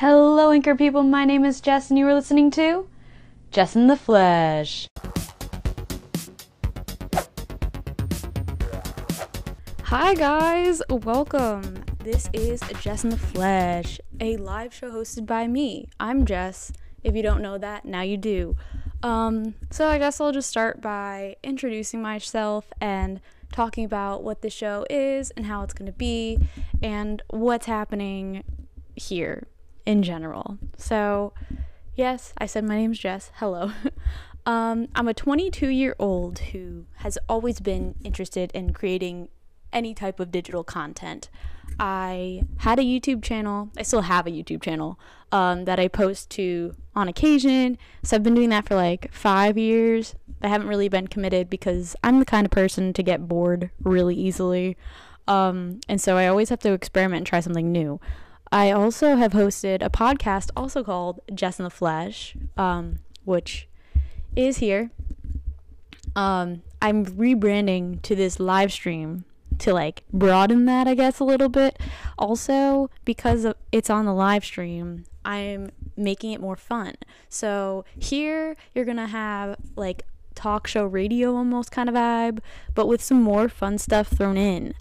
Hello, Anchor people. My name is Jess, and you are listening to Jess in the Flesh. Hi, guys. Welcome. This is Jess in the Flesh, a live show hosted by me. I'm Jess. If you don't know that, now you do. Um, so I guess I'll just start by introducing myself and talking about what the show is and how it's going to be and what's happening here in general. So, yes, I said my name's Jess. Hello. um, I'm a 22 year old who has always been interested in creating any type of digital content. I had a YouTube channel. I still have a YouTube channel um, that I post to on occasion. So I've been doing that for like five years. I haven't really been committed because I'm the kind of person to get bored really easily. Um, and so I always have to experiment and try something new. I also have hosted a podcast also called Jess in the Flesh, um, which is here. Um, I'm rebranding to this live stream to like broaden that, I guess, a little bit. Also, because it's on the live stream, I'm making it more fun. So here you're gonna have like talk show radio almost kind of vibe, but with some more fun stuff thrown in.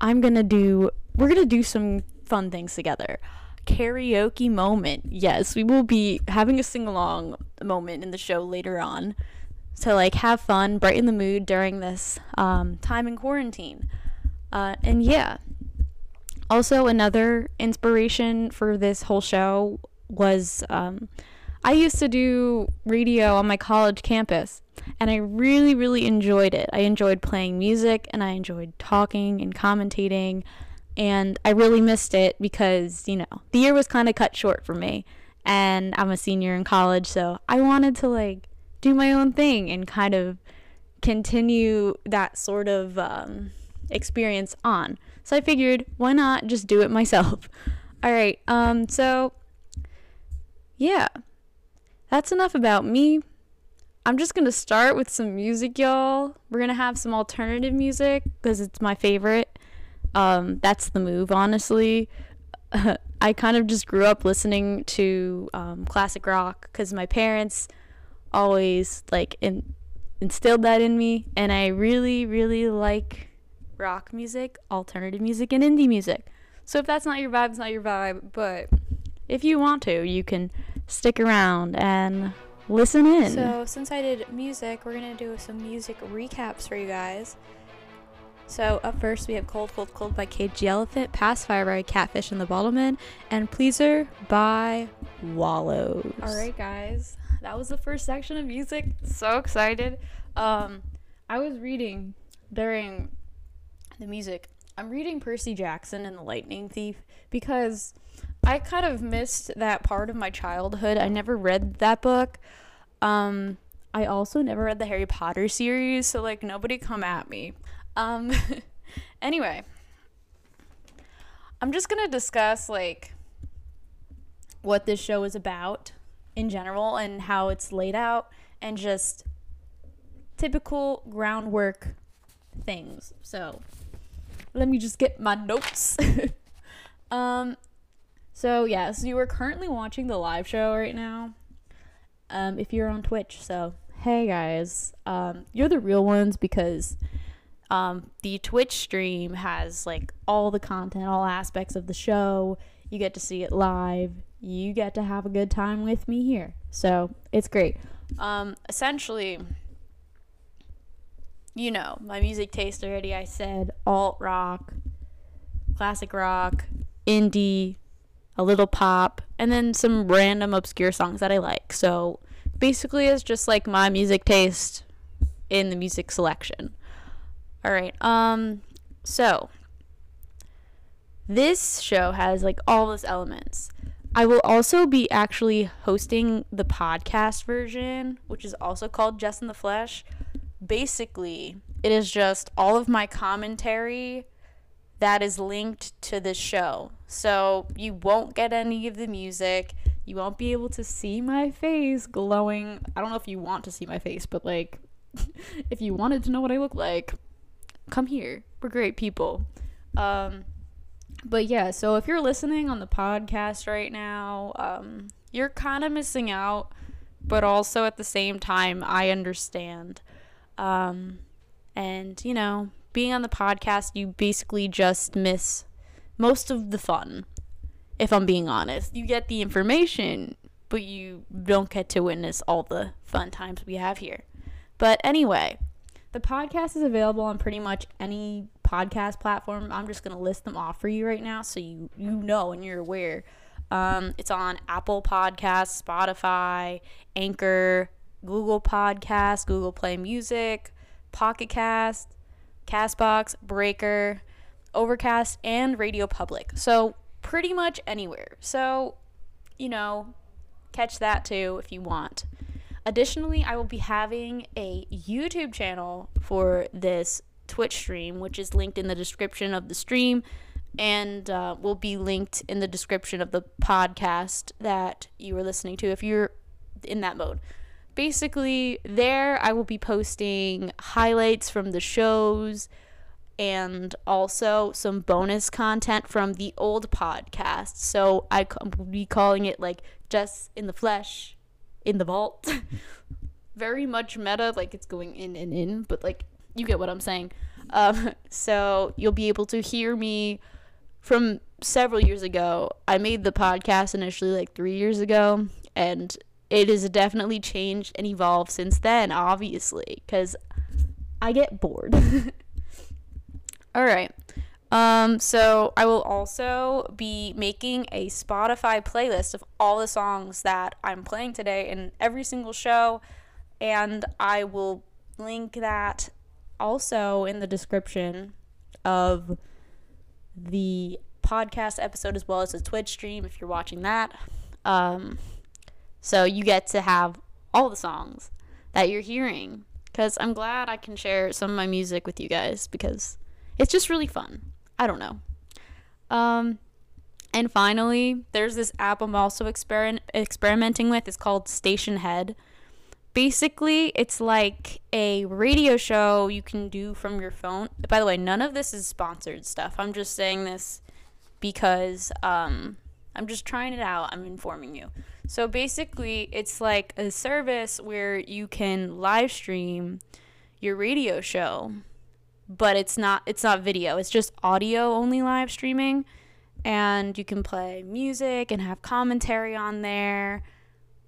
I'm gonna do we're gonna do some fun things together. Karaoke moment. Yes, we will be having a sing along moment in the show later on. So like have fun, brighten the mood during this um, time in quarantine. Uh, and yeah. Also, another inspiration for this whole show was um, I used to do radio on my college campus, and I really, really enjoyed it. I enjoyed playing music, and I enjoyed talking and commentating, and I really missed it because, you know, the year was kind of cut short for me, and I'm a senior in college, so I wanted to, like, do my own thing and kind of continue that sort of. Um, experience on. So I figured, why not just do it myself? All right. Um so yeah. That's enough about me. I'm just to start with some music, y'all. We're to have some alternative music because it's my favorite. Um that's the move, honestly. I kind of just grew up listening to um, classic rock because my parents always like in, instilled that in me, and I really, really like rock music, alternative music, and indie music. So if that's not your vibe, it's not your vibe. But if you want to, you can stick around and listen in. So since I did music, we're gonna do some music recaps for you guys. So up first we have Cold Cold Cold by Cage Elephant, Pacifier by Catfish and the Bottlemen, and Pleaser by Wallows. Alright guys, that was the first section of music. So excited. Um I was reading during the music. I'm reading Percy Jackson and the Lightning Thief because I kind of missed that part of my childhood. I never read that book. Um, I also never read the Harry Potter series, so like nobody come at me. Um, anyway, I'm just gonna discuss like what this show is about in general and how it's laid out and just typical groundwork things. So, let me just get my notes. um, so yeah, so you are currently watching the live show right now. Um, if you're on Twitch, so hey guys, um, you're the real ones because um, the Twitch stream has like all the content, all aspects of the show. You get to see it live. You get to have a good time with me here. So it's great. Um, essentially, you know, my music taste already. I said alt rock, classic rock, indie, a little pop, and then some random obscure songs that I like. So basically, it's just like my music taste in the music selection. All right. Um. So this show has like all those elements. I will also be actually hosting the podcast version, which is also called Jess in the Flesh basically, it is just all of my commentary that is linked to this show. So you won't get any of the music. You won't be able to see my face glowing. I don't know if you want to see my face, but like, if you wanted to know what I look like, come here. We're great people. Um, but yeah, so if you're listening on the podcast right now, um, you're kind of missing out, but also at the same time, I understand. Um, and, you know, being on the podcast, you basically just miss most of the fun, if I'm being honest. You get the information, but you don't get to witness all the fun times we have here. But anyway, the podcast is available on pretty much any podcast platform. I'm just going to list them off for you right now so you, you know and you're aware. Um, it's on Apple Podcasts, Spotify, Anchor, Google Podcasts, Google Play Music, Pocket Cast, Castbox, Breaker, Overcast, and Radio Public. So pretty much anywhere. So, you know, catch that too if you want. Additionally, I will be having a YouTube channel for this Twitch stream, which is linked in the description of the stream and uh, will be linked in the description of the podcast that you are listening to if you're in that mode. Basically, there I will be posting highlights from the shows and also some bonus content from the old podcast. So I will be calling it like Jess in the flesh, in the vault. Very much meta, like it's going in and in, but like you get what I'm saying. Um, so you'll be able to hear me from several years ago. I made the podcast initially like three years ago, and it has definitely changed and evolved since then, obviously, because I get bored. All right. Um, so I will also be making a Spotify playlist of all the songs that I'm playing today in every single show, and I will link that also in the description of the podcast episode as well as the Twitch stream if you're watching that. Um, so you get to have all the songs that you're hearing because I'm glad I can share some of my music with you guys because it's just really fun. I don't know. Um, and finally, there's this app I'm also exper- experimenting with. It's called Stationhead. basically it's like a radio show you can do from your phone by the way none of this is sponsored stuff i'm just saying this because um, i'm just trying it out i'm informing you so basically it's like a service where you can live stream your radio show but it's not it's not video it's just audio only live streaming and you can play music and have commentary on there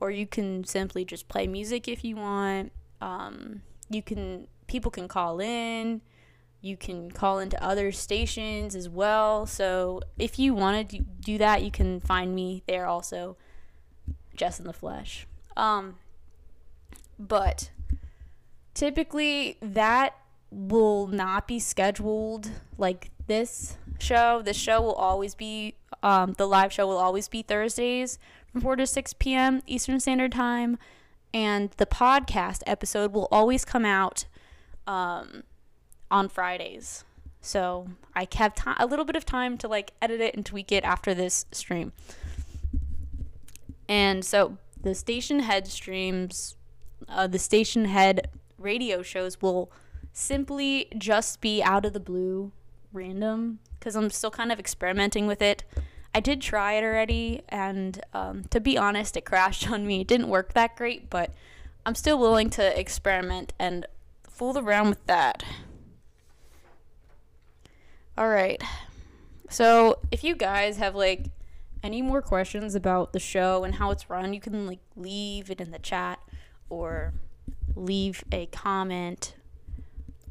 or you can simply just play music if you want. Um, you can people can call in. You can call into other stations as well. So if you want to do that, you can find me there also, Jess in the Flesh. Um, but typically that will not be scheduled like this show. This show will always be um, the live show will always be Thursdays from 4 to 6 p.m. Eastern Standard Time. And the podcast episode will always come out um, on Fridays. So I have a little bit of time to like edit it and tweak it after this stream. And so the Stationhead streams, uh, the Stationhead radio shows will simply just be out of the blue random because I'm still kind of experimenting with it. I did try it already, and um, to be honest, it crashed on me. It didn't work that great, but I'm still willing to experiment and fool around with that. All right. So, if you guys have like any more questions about the show and how it's run, you can like leave it in the chat or leave a comment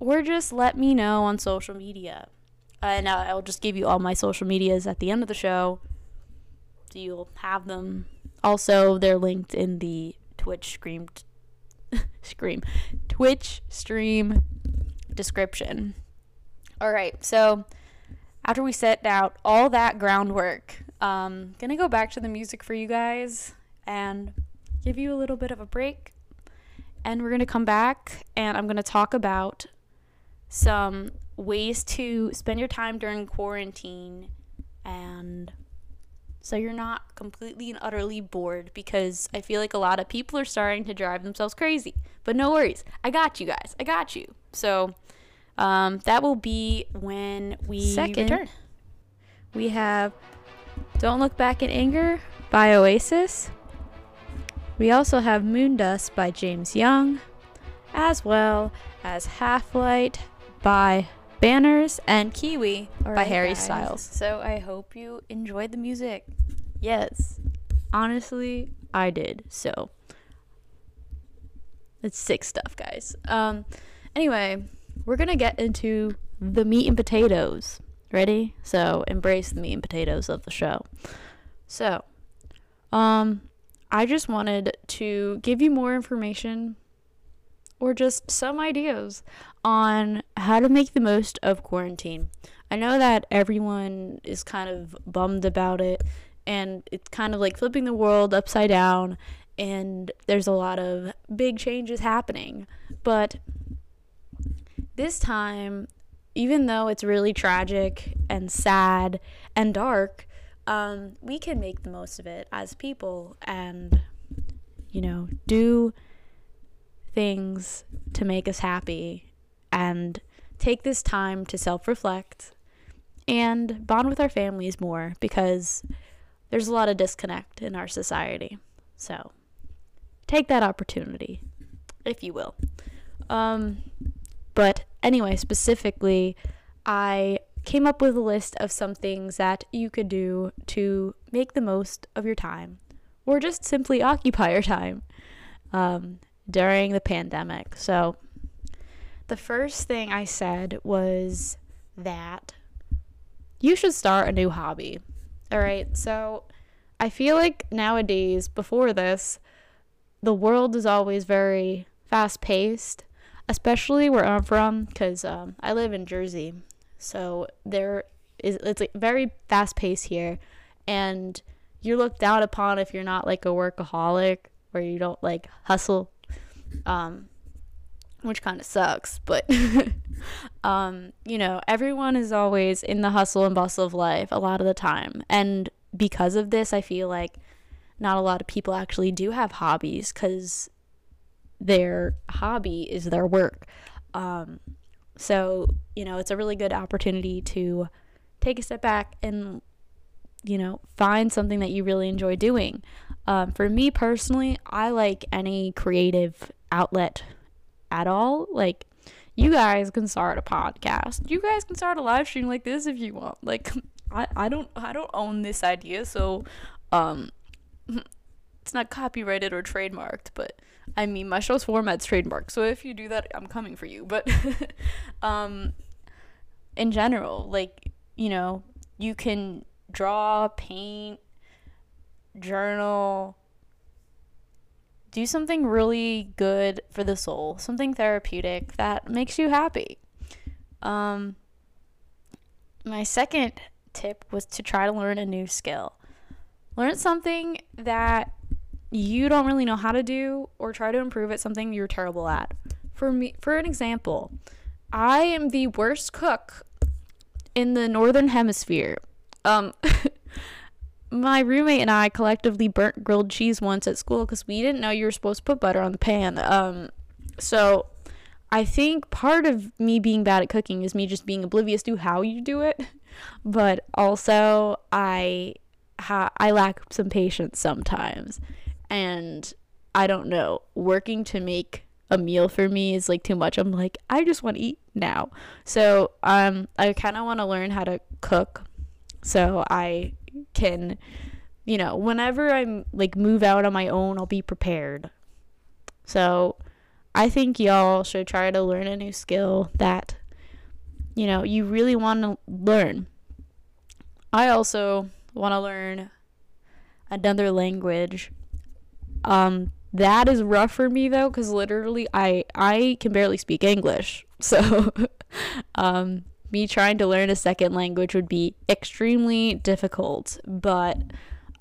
or just let me know on social media and uh, I'll just give you all my social medias at the end of the show. So you'll have them. Also, they're linked in the Twitch stream, scream, Twitch stream description. All right, so after we set out all that groundwork, um, gonna go back to the music for you guys and give you a little bit of a break. And we're gonna come back and I'm gonna talk about some ways to spend your time during quarantine and so you're not completely and utterly bored because I feel like a lot of people are starting to drive themselves crazy. But no worries. I got you guys. I got you. So um, that will be when we Second. return. we have Don't Look Back in Anger by Oasis. We also have Moondust by Jaymes Young, as well as Half Light by Banners and Kiwi by right, Harry guys. Styles. So I hope you enjoyed the music. Yes, honestly, I did. So it's sick stuff, guys. Um, anyway, we're gonna get into the meat and potatoes. Ready? So embrace the meat and potatoes of the show. So, um, I just wanted to give you more information or just some ideas on how to make the most of quarantine. I know that everyone is kind of bummed about it and it's kind of like flipping the world upside down and there's a lot of big changes happening. But this time, even though it's really tragic and sad and dark, um, we can make the most of it as people and, you know, do things to make us happy and take this time to self reflect and bond with our families more because there's a lot of disconnect in our society. So take that opportunity, if you will. Um, but anyway, specifically, I came up with a list of some things that you could do to make the most of your time or just simply occupy your time um, during the pandemic. So, the first thing I said was that you should start a new hobby. All right. So, I feel like nowadays, before this, the world is always very fast paced, especially where I'm from, because um, I live in Jersey. So there is it's like very fast paced here, and you're looked down upon if you're not like a workaholic or you don't like hustle, um, which kind of sucks. But um, you know, everyone is always in the hustle and bustle of life a lot of the time, and because of this, I feel like not a lot of people actually do have hobbies because their hobby is their work. Um, so, you know, it's a really good opportunity to take a step back and, you know, find something that you really enjoy doing. Um, for me personally, I like any creative outlet at all. Like, you guys can start a podcast. You guys can start a live stream like this if you want. Like, I, I don't I don't own this idea, so um, it's not copyrighted or trademarked, but I mean my show's format's trademarked. So if you do that, I'm coming for you. But um in general, like, you know, you can draw, paint, journal, do something really good for the soul, something therapeutic that makes you happy. Um my second tip was to try to learn a new skill. Learn something that you don't really know how to do or try to improve at something you're terrible at. For me, for an example, I am the worst cook in the northern hemisphere. Um my roommate and I collectively burnt grilled cheese once at school cuz we didn't know you were supposed to put butter on the pan. Um so I think part of me being bad at cooking is me just being oblivious to how you do it, but also I ha- I lack some patience sometimes, and I don't know. Working to make a meal for me is like too much. I'm like I just want to eat now, so um I kind of want to learn how to cook, so I can, you know, whenever I'm like move out on my own, I'll be prepared. So I think y'all should try to learn a new skill that you know you really want to learn. I also want to learn another language. Um that is rough for me though cuz literally I I can barely speak English. So um me trying to learn a second language would be extremely difficult, but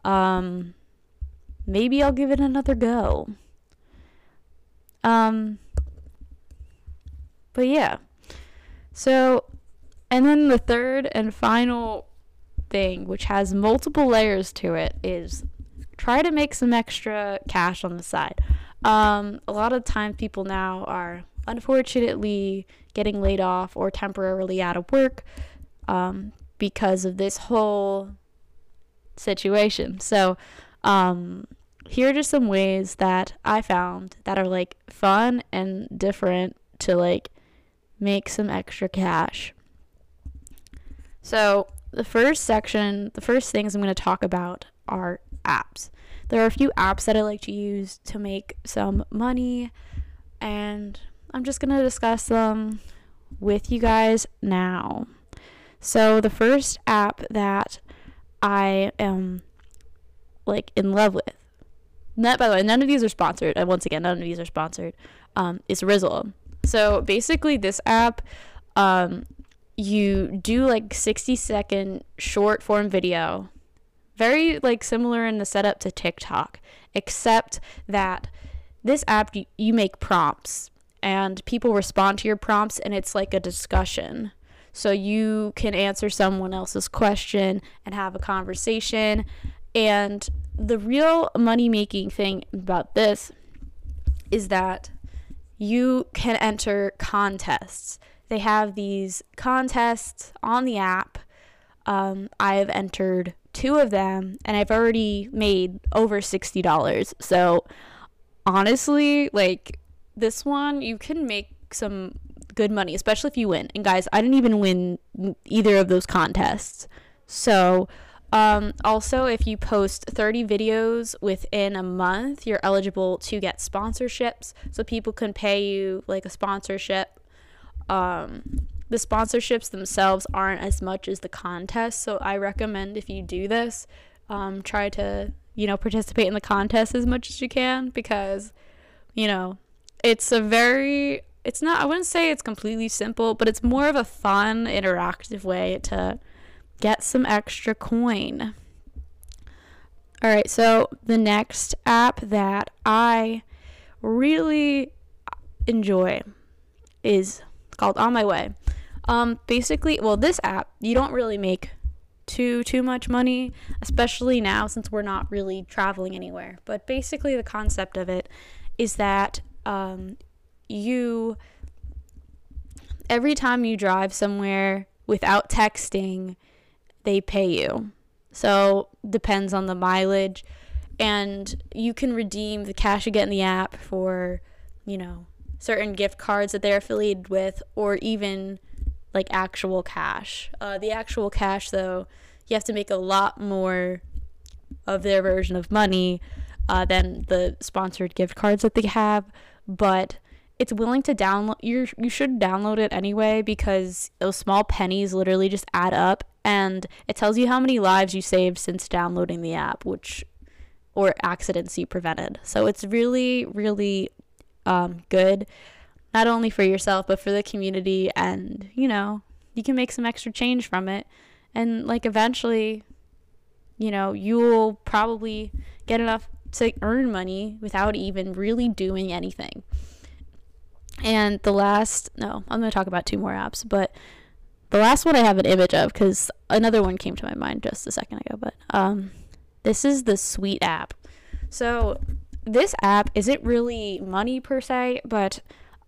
um maybe I'll give it another go. Um, but yeah. So, and then the third and final thing, which has multiple layers to it, is try to make some extra cash on the side. Um, a lot of times, people now are unfortunately getting laid off or temporarily out of work. Um, because of this whole situation. So, um, here are just some ways that I found that are like fun and different to like make some extra cash. So, the first section, the first things I'm going to talk about are apps. There are a few apps that I like to use to make some money, and I'm just going to discuss them with you guys now. So, the first app that I am like in love with, not, by the way, none of these are sponsored, and once again, none of these are sponsored, um, is Rizzle. So, basically, this app, um, you do like 60 second short form video very like similar in the setup to TikTok, except that this app you, you make prompts and people respond to your prompts and it's like a discussion. So you can answer someone else's question and have a conversation. And the real money making thing about this is that you can enter contests. They have these contests on the app. Um, I've entered two of them and I've already made over $60. So honestly, like this one, you can make some good money, especially if you win. And guys, I didn't even win either of those contests. So, um, also, if you post 30 videos within a month, you're eligible to get sponsorships. So people can pay you like a sponsorship. Um, the sponsorships themselves aren't as much as the contest. So I recommend if you do this, um, try to, you know, participate in the contest as much as you can because, you know, it's a very, it's not, I wouldn't say it's completely simple, but it's more of a fun, interactive way to get some extra coin. All right, so the next app that I really enjoy is called On My Way. Um, basically, well, this app you don't really make too too much money, especially now since we're not really traveling anywhere. But basically, the concept of it is that um, you every time you drive somewhere without texting, they pay you. So depends on the mileage, and you can redeem the cash you get in the app for, you know, certain gift cards that they're affiliated with, or even like actual cash. Uh, the actual cash, though, you have to make a lot more of their version of money uh, than the sponsored gift cards that they have. But it's willing to download. You you should download it anyway because those small pennies literally just add up, and it tells you how many lives you saved since downloading the app, which or accidents you prevented. So it's really really um, good not only for yourself but for the community and you know you can make some extra change from it and like eventually you know you will probably get enough to earn money without even really doing anything and the last no i'm going to talk about two more apps but the last one i have an image of because another one came to my mind just a second ago but um this is the sweet app so this app isn't really money per se but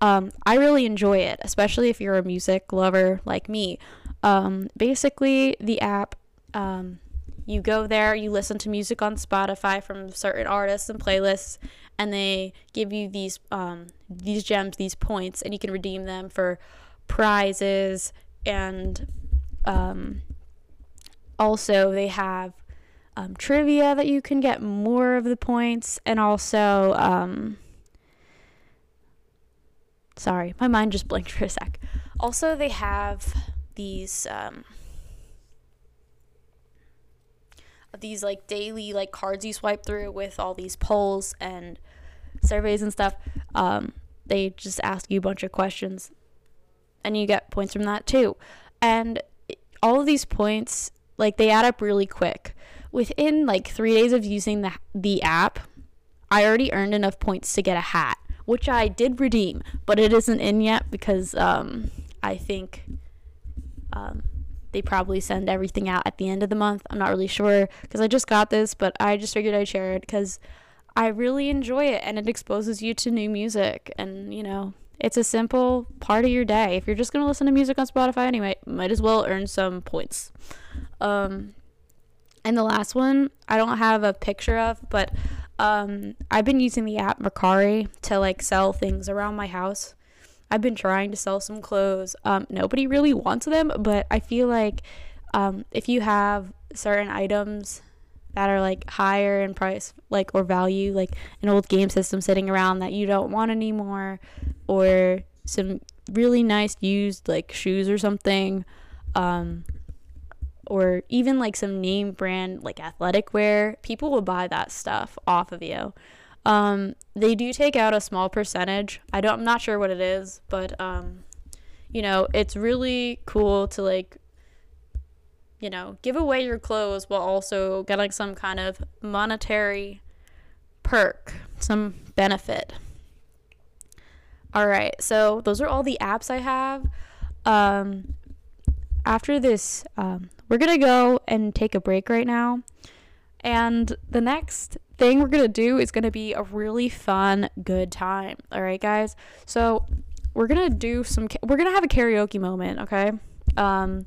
um, I really enjoy it, especially if you're a music lover like me. Um, basically, the app, um, you go there, you listen to music on Spotify from certain artists and playlists, and they give you these um, these gems, these points, and you can redeem them for prizes. And um, also, they have um, trivia that you can get more of the points, and also Sorry, my mind just blinked for a sec. Also, they have these um, these like daily like cards you swipe through with all these polls and surveys and stuff. Um, they just ask you a bunch of questions, and you get points from that too. And all of these points, like they add up really quick. Within like three days of using the the app, I already earned enough points to get a hat which I did redeem, but it isn't in yet because um, I think um, they probably send everything out at the end of the month. I'm not really sure because I just got this, but I just figured I'd share it because I really enjoy it and it exposes you to new music and you know it's a simple part of your day. If you're just going to listen to music on Spotify anyway, might as well earn some points. Um, and the last one, I don't have a picture of, but um, I've been using the app Mercari to like sell things around my house. I've been trying to sell some clothes. Um, nobody really wants them, but I feel like um, if you have certain items that are like higher in price, like or value, like an old game system sitting around that you don't want anymore, or some really nice used like shoes or something, um, or even like some name brand like athletic wear, people will buy that stuff off of you. Um, they do take out a small percentage. I don't. I'm not sure what it is, but um, you know, it's really cool to like, you know, give away your clothes while also getting some kind of monetary perk, some benefit. All right, so those are all the apps I have. Um, after this, um, we're gonna go and take a break right now. And the next thing we're going to do is going to be a really fun, good time. All right, guys? So, we're going to do some, we're going to have a karaoke moment, okay? Um,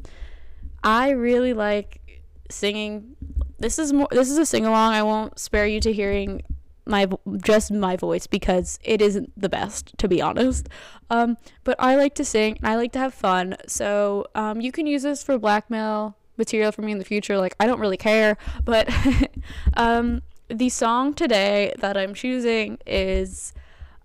I really like singing. This is more, this is a sing along. I won't spare you to hearing my just my voice because it isn't the best to be honest um, but i like to sing i like to have fun so um, you can use this for blackmail material for me in the future like i don't really care but um, the song today that I'm choosing is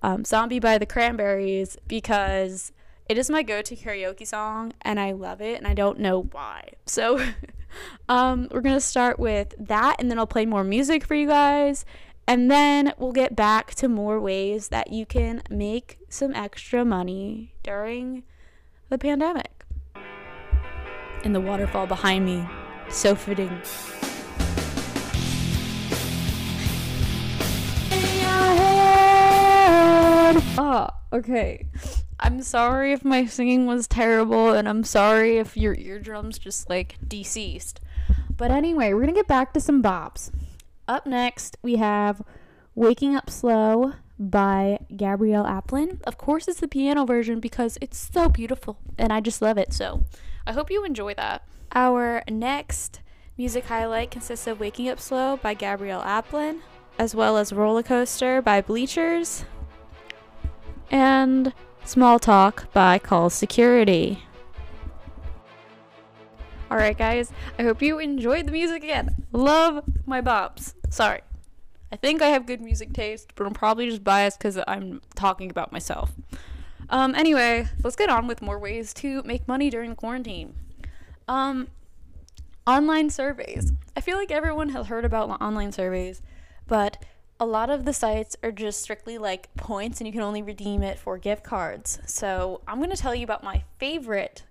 um, Zombie by the Cranberries because it is my go to karaoke song and I love it and I don't know why. So um, we're going to start with that and then I'll play more music for you guys. And then we'll get back to more ways that you can make some extra money during the pandemic. And the waterfall behind me, so fitting. Oh, okay. I'm sorry if my singing was terrible, and I'm sorry if your eardrums just like deceased. But anyway, we're gonna get back to some bops. Up next, we have Waking Up Slow by Gabrielle Aplin. Of course, it's the piano version because it's so beautiful and I just love it. So I hope you enjoy that. Our next music highlight consists of Waking Up Slow by Gabrielle Aplin, as well as Roller Coaster by Bleachers, and Small Talk by Call Security. Alright, guys, I hope you enjoyed the music again. Love my bops. Sorry. I think I have good music taste, but I'm probably just biased because I'm talking about myself. Um, anyway, let's get on with more ways to make money during the quarantine. Um, online surveys. I feel like everyone has heard about online surveys, but a lot of the sites are just strictly like points and you can only redeem it for gift cards. So I'm going to tell you about my favorite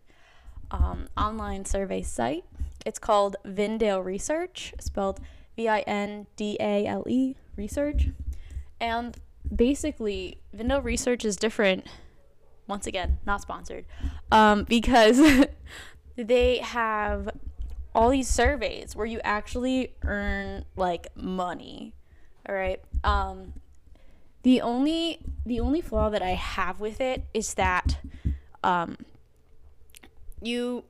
um, online survey site. It's called Vindale Research, spelled V I N D A L E Research. And basically, Vindale Research is different, once again, not sponsored, um, because they have all these surveys where you actually earn like money all right. Um, the only the only flaw that I have with it is that um, you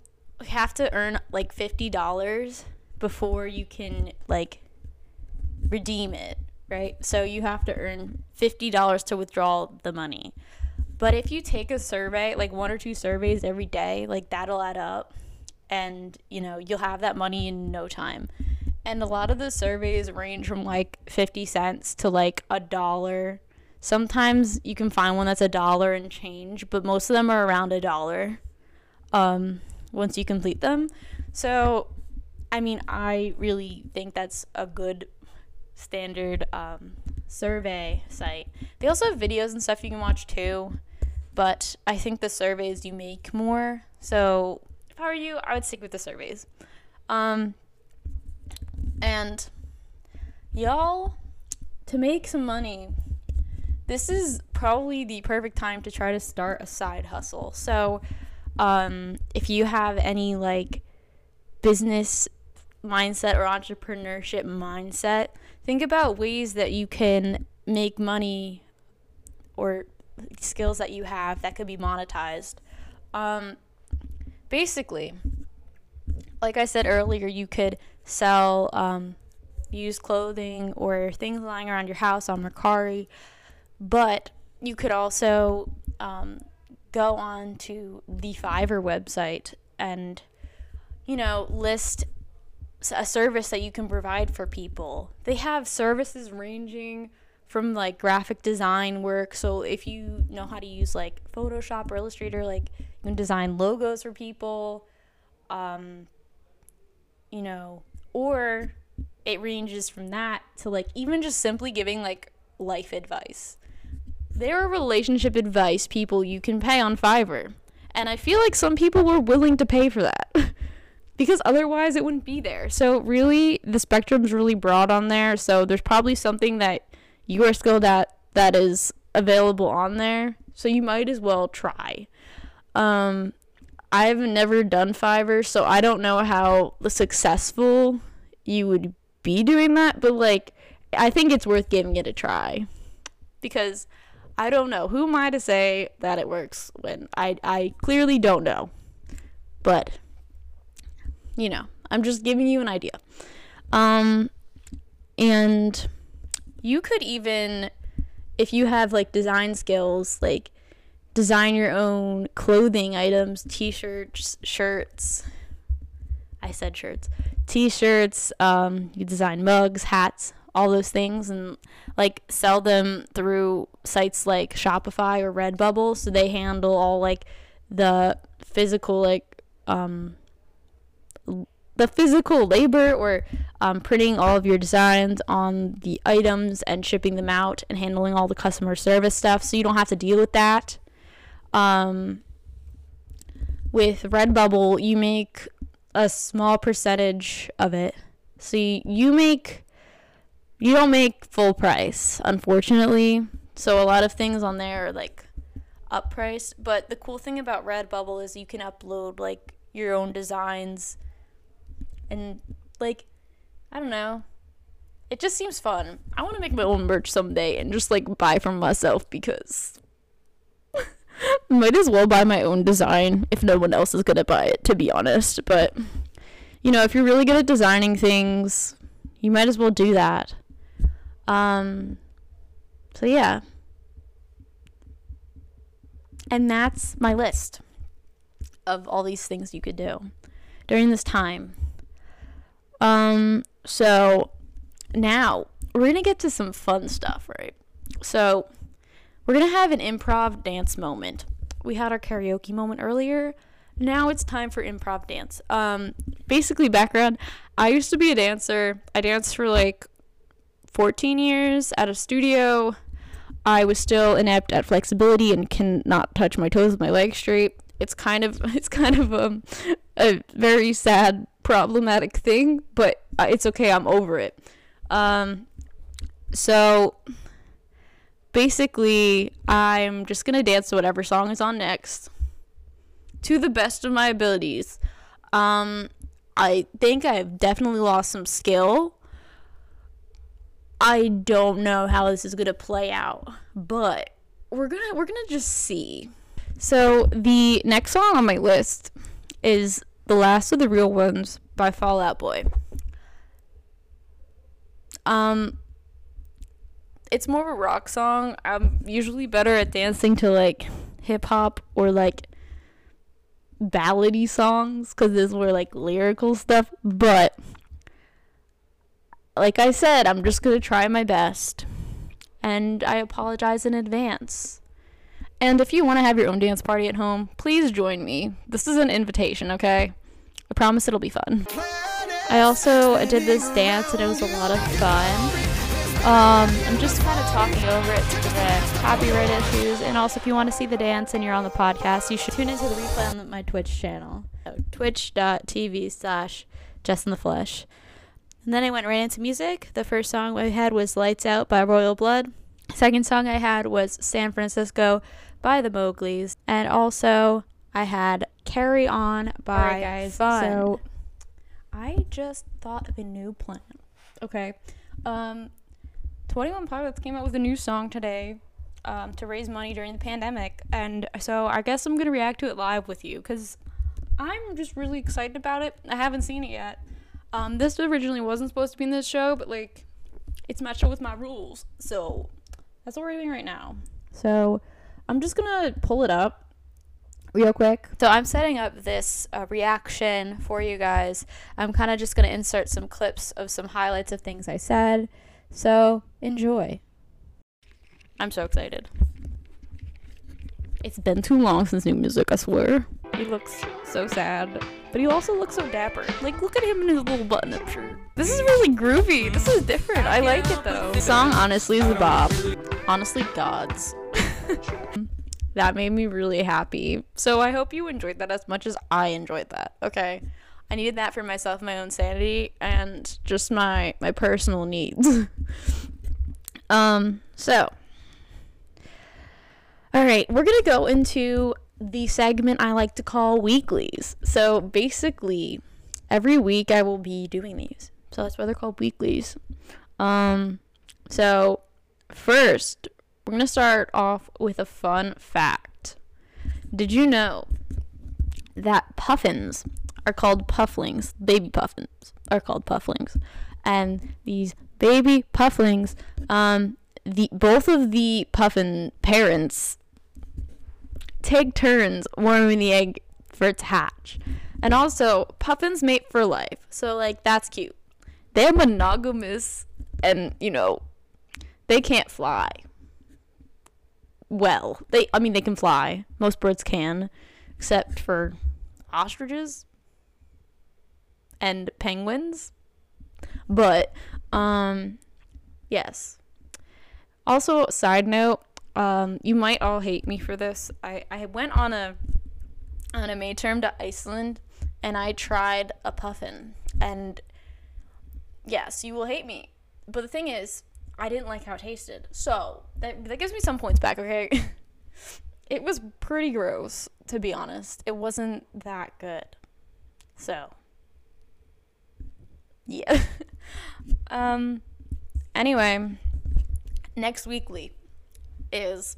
have to earn like fifty dollars before you can like redeem it, right? So you have to earn fifty dollars to withdraw the money. But if you take a survey, like one or two surveys every day, like that'll add up and you know, you'll have that money in no time. And a lot of the surveys range from like 50 cents to like a dollar. Sometimes you can find one that's a dollar and change, but most of them are around a dollar um, once you complete them. So, I mean, I really think that's a good standard um, survey site. They also have videos and stuff you can watch too, but I think the surveys you make more. So, if I were you, I would stick with the surveys. Um, and y'all, to make some money, this is probably the perfect time to try to start a side hustle. So, um, if you have any like business mindset or entrepreneurship mindset, think about ways that you can make money or skills that you have that could be monetized. Um, basically, like I said earlier, you could sell um, used clothing or things lying around your house on Mercari, but you could also um, go on to the Fiverr website and, you know, list a service that you can provide for people. They have services ranging from like graphic design work. So if you know how to use like Photoshop or Illustrator, like you can design logos for people, um, you know, or it ranges from that to like even just simply giving like life advice. There are relationship advice people you can pay on Fiverr. And I feel like some people were willing to pay for that. because otherwise it wouldn't be there. So really the spectrum's really broad on there. So there's probably something that you are skilled at that is available on there. So you might as well try. Um I've never done Fiverr, so I don't know how successful you would be doing that, but like I think it's worth giving it a try. Because I don't know. Who am I to say that it works when I I clearly don't know. But you know, I'm just giving you an idea. Um and you could even if you have like design skills, like design your own clothing items, t-shirts, shirts. I said shirts. T-shirts, um you design mugs, hats, all those things and like sell them through sites like Shopify or Redbubble so they handle all like the physical like um the physical labor or um, printing all of your designs on the items and shipping them out and handling all the customer service stuff so you don't have to deal with that um, with redbubble you make a small percentage of it so you, you make you don't make full price, unfortunately. So a lot of things on there are like up priced. But the cool thing about Redbubble is you can upload like your own designs and like I don't know. It just seems fun. I want to make my own merch someday and just like buy from myself because might as well buy my own design if no one else is going to buy it to be honest, but you know, if you're really good at designing things, you might as well do that. Um, so yeah. And that's my list of all these things you could do during this time. Um, so now we're going to get to some fun stuff, right? So we're going to have an improv dance moment. We had our karaoke moment earlier. Now it's time for improv dance. Um, basically, background I used to be a dancer. I danced for like 14 years at a studio. I was still inept at flexibility and cannot touch my toes with my legs straight. It's kind of it's kind of um, a very sad problematic thing, but uh, it's okay. I'm over it. Um, so basically, I'm just gonna dance to whatever song is on next, to the best of my abilities. Um, I think I've definitely lost some skill I don't know how this is to play out, but we're to we're to just see. So, the next song on my list is The Last of the Real Ones by Fall Out Boy. Um it's more of a rock song. I'm usually better at dancing to like hip hop or like ballady songs cuz there's more like lyrical stuff, but like I said, I'm just to try my best. And I apologize in advance. And if you want to have your own dance party at home, please join me. This is an invitation, okay? I promise it'll be fun. I also did this dance and it was a lot of fun. Um, I'm just kind of talking over it to prevent copyright issues. And also, if you want to see the dance and you're on the podcast, you should tune into the replay on my Twitch channel. Twitch.tv slash Jess in the Flesh. And then I went right into music. The first song I had was Lights Out by Royal Blood. Second song I had was San Francisco by the Mowgli's. And also I had Carry On by right, guys. Fun. So I just thought of a new plan. Okay. Um 21 Pilots came out with a new song today. um, to raise money during the pandemic. And so I guess I'm going to react to it live with you because I'm just really excited about it. I haven't seen it yet. Um, this originally wasn't supposed to be in this show, but like, it's matched up with my rules. So that's what we're doing right now. So I'm just gonna pull it up real quick. So I'm setting up this uh, reaction for you guys. I'm kind of just gonna insert some clips of some highlights of things I said. So enjoy. I'm so excited. It's been too long since new music, I swear. He looks so sad. But he also looks so dapper. Like, look at him in his little button up shirt. This is really groovy. This is different. I like it though. The song honestly is a bop. Honestly, gods. that made me really happy. So I hope you enjoyed that as much as I enjoyed that. Okay. I needed that for myself, my own sanity, and just my my personal needs. um, so all right, we're to go into the segment I like to call weeklies. So basically, every week I will be doing these. So that's why they're called weeklies. Um, so first, we're to start off with a fun fact. Did you know that puffins are called pufflings? Baby puffins are called pufflings. And these baby pufflings, um, the both of the puffin parents take turns warming the egg for its hatch. And also, puffins mate for life. So, like, that's cute. They're monogamous and, you know, they can't fly. Well, they, I mean, they can fly. Most birds can, except for ostriches and penguins. But, um, yes. Also, side note, um, you might all hate me for this. I, I went on a on a May term to Iceland and I tried a puffin. And yes, you will hate me. But the thing is, I didn't like how it tasted. So that that gives me some points back, okay? it was pretty gross, to be honest. It wasn't that good. So yeah. um anyway, next weekly is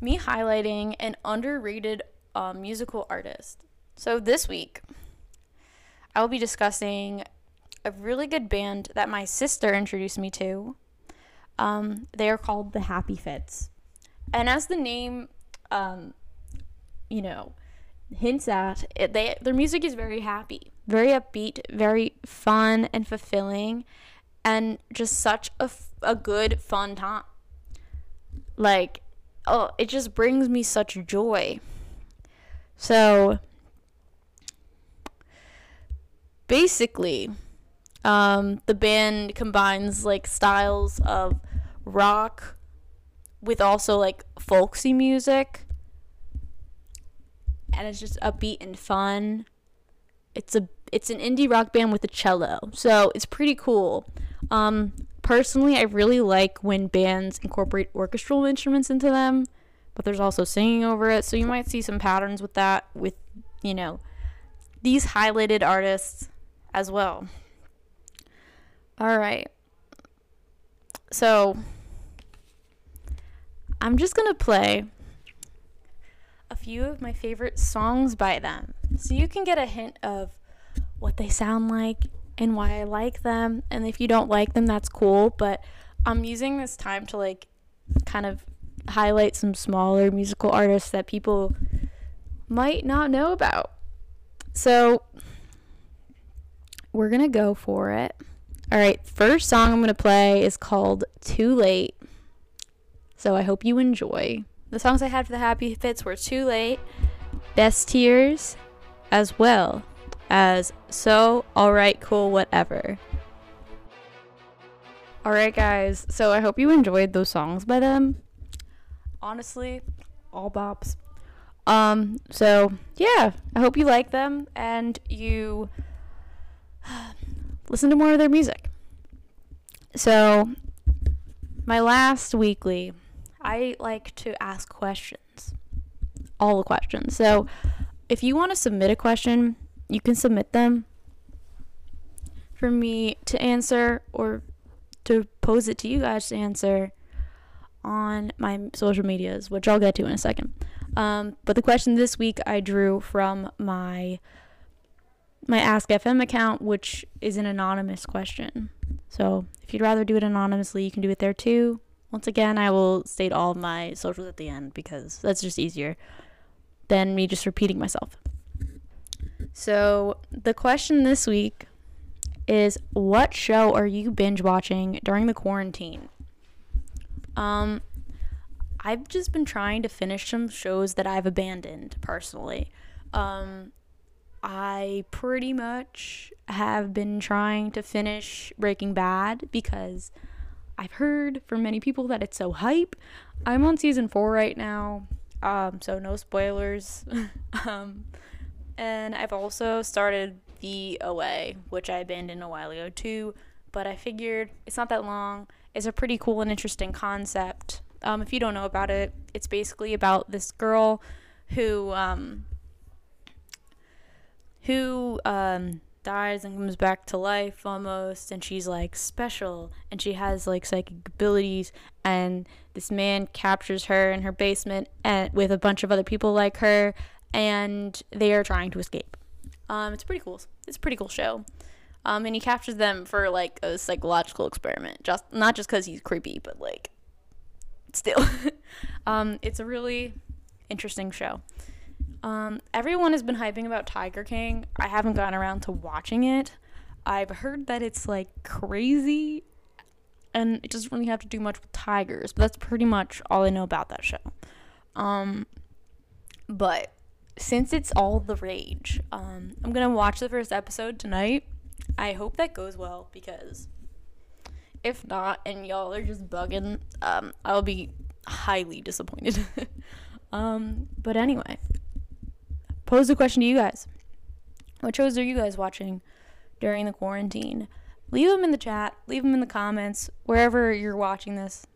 me highlighting an underrated um, musical artist. So this week, I will be discussing a really good band that my sister introduced me to. Um, they are called the Happy Fits. And as the name, um, you know, hints at, it, they their music is very happy, very upbeat, very fun and fulfilling, and just such a, a good, fun time. Like oh it just brings me such joy. So basically um, the band combines like styles of rock with also like folksy music. And it's just upbeat and fun. It's a it's an indie rock band with a cello so it's pretty cool um, personally, I really like when bands incorporate orchestral instruments into them, but there's also singing over it. So you might see some patterns with that, with, you know, these highlighted artists as well. All right. So I'm just going to play a few of my favorite songs by them so you can get a hint of what they sound like and why I like them. And if you don't like them, that's cool. But I'm using this time to like kind of highlight some smaller musical artists that people might not know about. So we're going to go for it. All right, first song I'm going to play is called Too Late. So I hope you enjoy. The songs I had for the Happy Fits were Too Late, Best Tears, as well as so, alright, cool, whatever. Alright, guys, so I hope you enjoyed those songs by them. Honestly, all bops. Um, so yeah, I hope you like them and you listen to more of their music. So, my last weekly, I like to ask questions. All the questions. So, if you want to submit a question, you can submit them for me to answer or to pose it to you guys to answer. on my social medias, which I'll get to in a second. Um, but the question this week I drew from my my Ask FM account, which is an anonymous question. So if you'd rather do it anonymously, you can do it there too. Once again, I will state all my socials at the end because that's just easier than me just repeating myself. So the question this week is what show are you binge watching during the quarantine? Um I've just been trying to finish some shows that I've abandoned personally. Um I pretty much have been trying to finish Breaking Bad because I've heard from many people that it's so hype. I'm on season 4 right now. Um so no spoilers. um and I've also started the OA, which I abandoned a while ago too. But I figured it's not that long. It's a pretty cool and interesting concept. Um, if you don't know about it, it's basically about this girl who um, who um, dies and comes back to life almost, and she's like special, and she has like psychic abilities, and this man captures her in her basement and with a bunch of other people like her, and they are trying to escape. Um, it's pretty cool. It's a pretty cool show. Um, and he captures them for like a psychological experiment. Just not just because he's creepy, but like still. um, it's a really interesting show. Um, everyone has been hyping about Tiger King. I haven't gotten around to watching it. I've heard that it's like crazy and it doesn't really have to do much with tigers, but that's pretty much all I know about that show. Um, but since it's all the rage, um, I'm gonna watch the first episode tonight. I hope that goes well because if not, and y'all are just bugging, um, I'll be highly disappointed. um, but anyway, pose a question to you guys. What shows are you guys watching during the quarantine? Leave them in the chat, leave them in the comments, wherever you're watching this.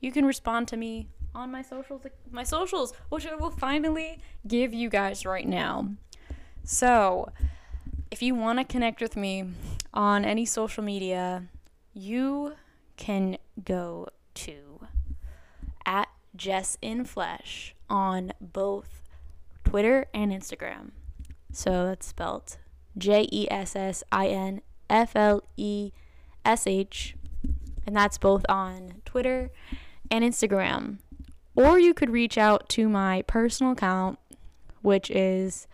You can respond to me on my socials, my socials, which I will finally give you guys right now. So, if you want to connect with me on any social media, you can go to at Jess in Flesh on both Twitter and Instagram. So that's spelled J E S S I N F L E S H, and that's both on Twitter and Instagram. Or you could reach out to my personal account, which is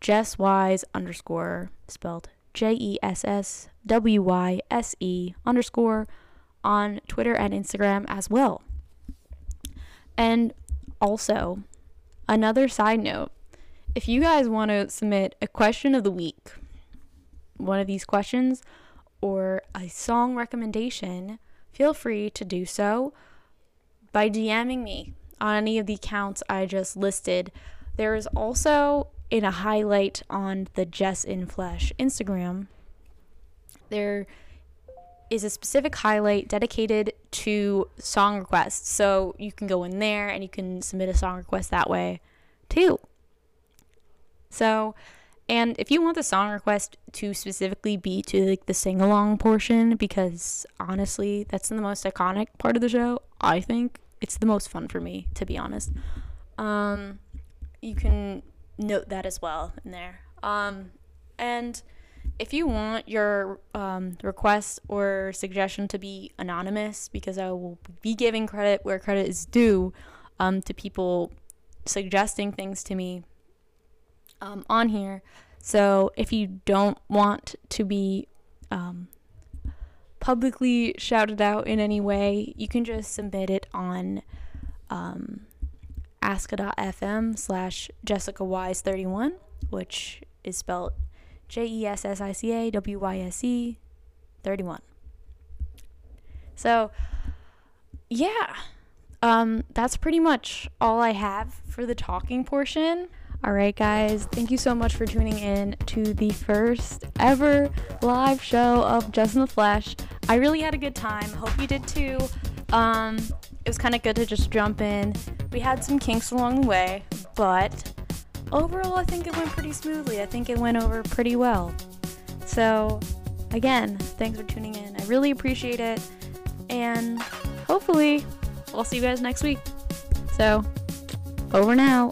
Jess Wyse underscore spelled J E S S W Y S E underscore on Twitter and Instagram as well. And also, another side note if you guys want to submit a question of the week, one of these questions, or a song recommendation, feel free to do so by DMing me on any of the accounts I just listed. There is also in a highlight on the Jess in Flesh Instagram. There is a specific highlight dedicated to song requests. So you can go in there and you can submit a song request that way too. So, and if you want the song request to specifically be to like the sing along portion, because honestly, that's the most iconic part of the show, I think it's the most fun for me, to be honest. Um, you can note that as well in there. Um, and if you want your um, request or suggestion to be anonymous, because I will be giving credit where credit is due um, to people suggesting things to me um, on here. So if you don't want to be um, publicly shouted out in any way, you can just submit it on um, ask.fm slash Jessica Wyse 31, which is spelled J E S S I C A W Y S E 31. So, yeah, um, that's pretty much all I have for the talking portion. All right, guys, thank you so much for tuning in to the first ever live show of Jess in the Flesh. I really had a good time. Hope you did too. Um, it was kind of good to just jump in. We had some kinks along the way, but overall, I think it went pretty smoothly. I think it went over pretty well. So, again, thanks for tuning in. I really appreciate it. And hopefully, I'll see you guys next week. So, over now.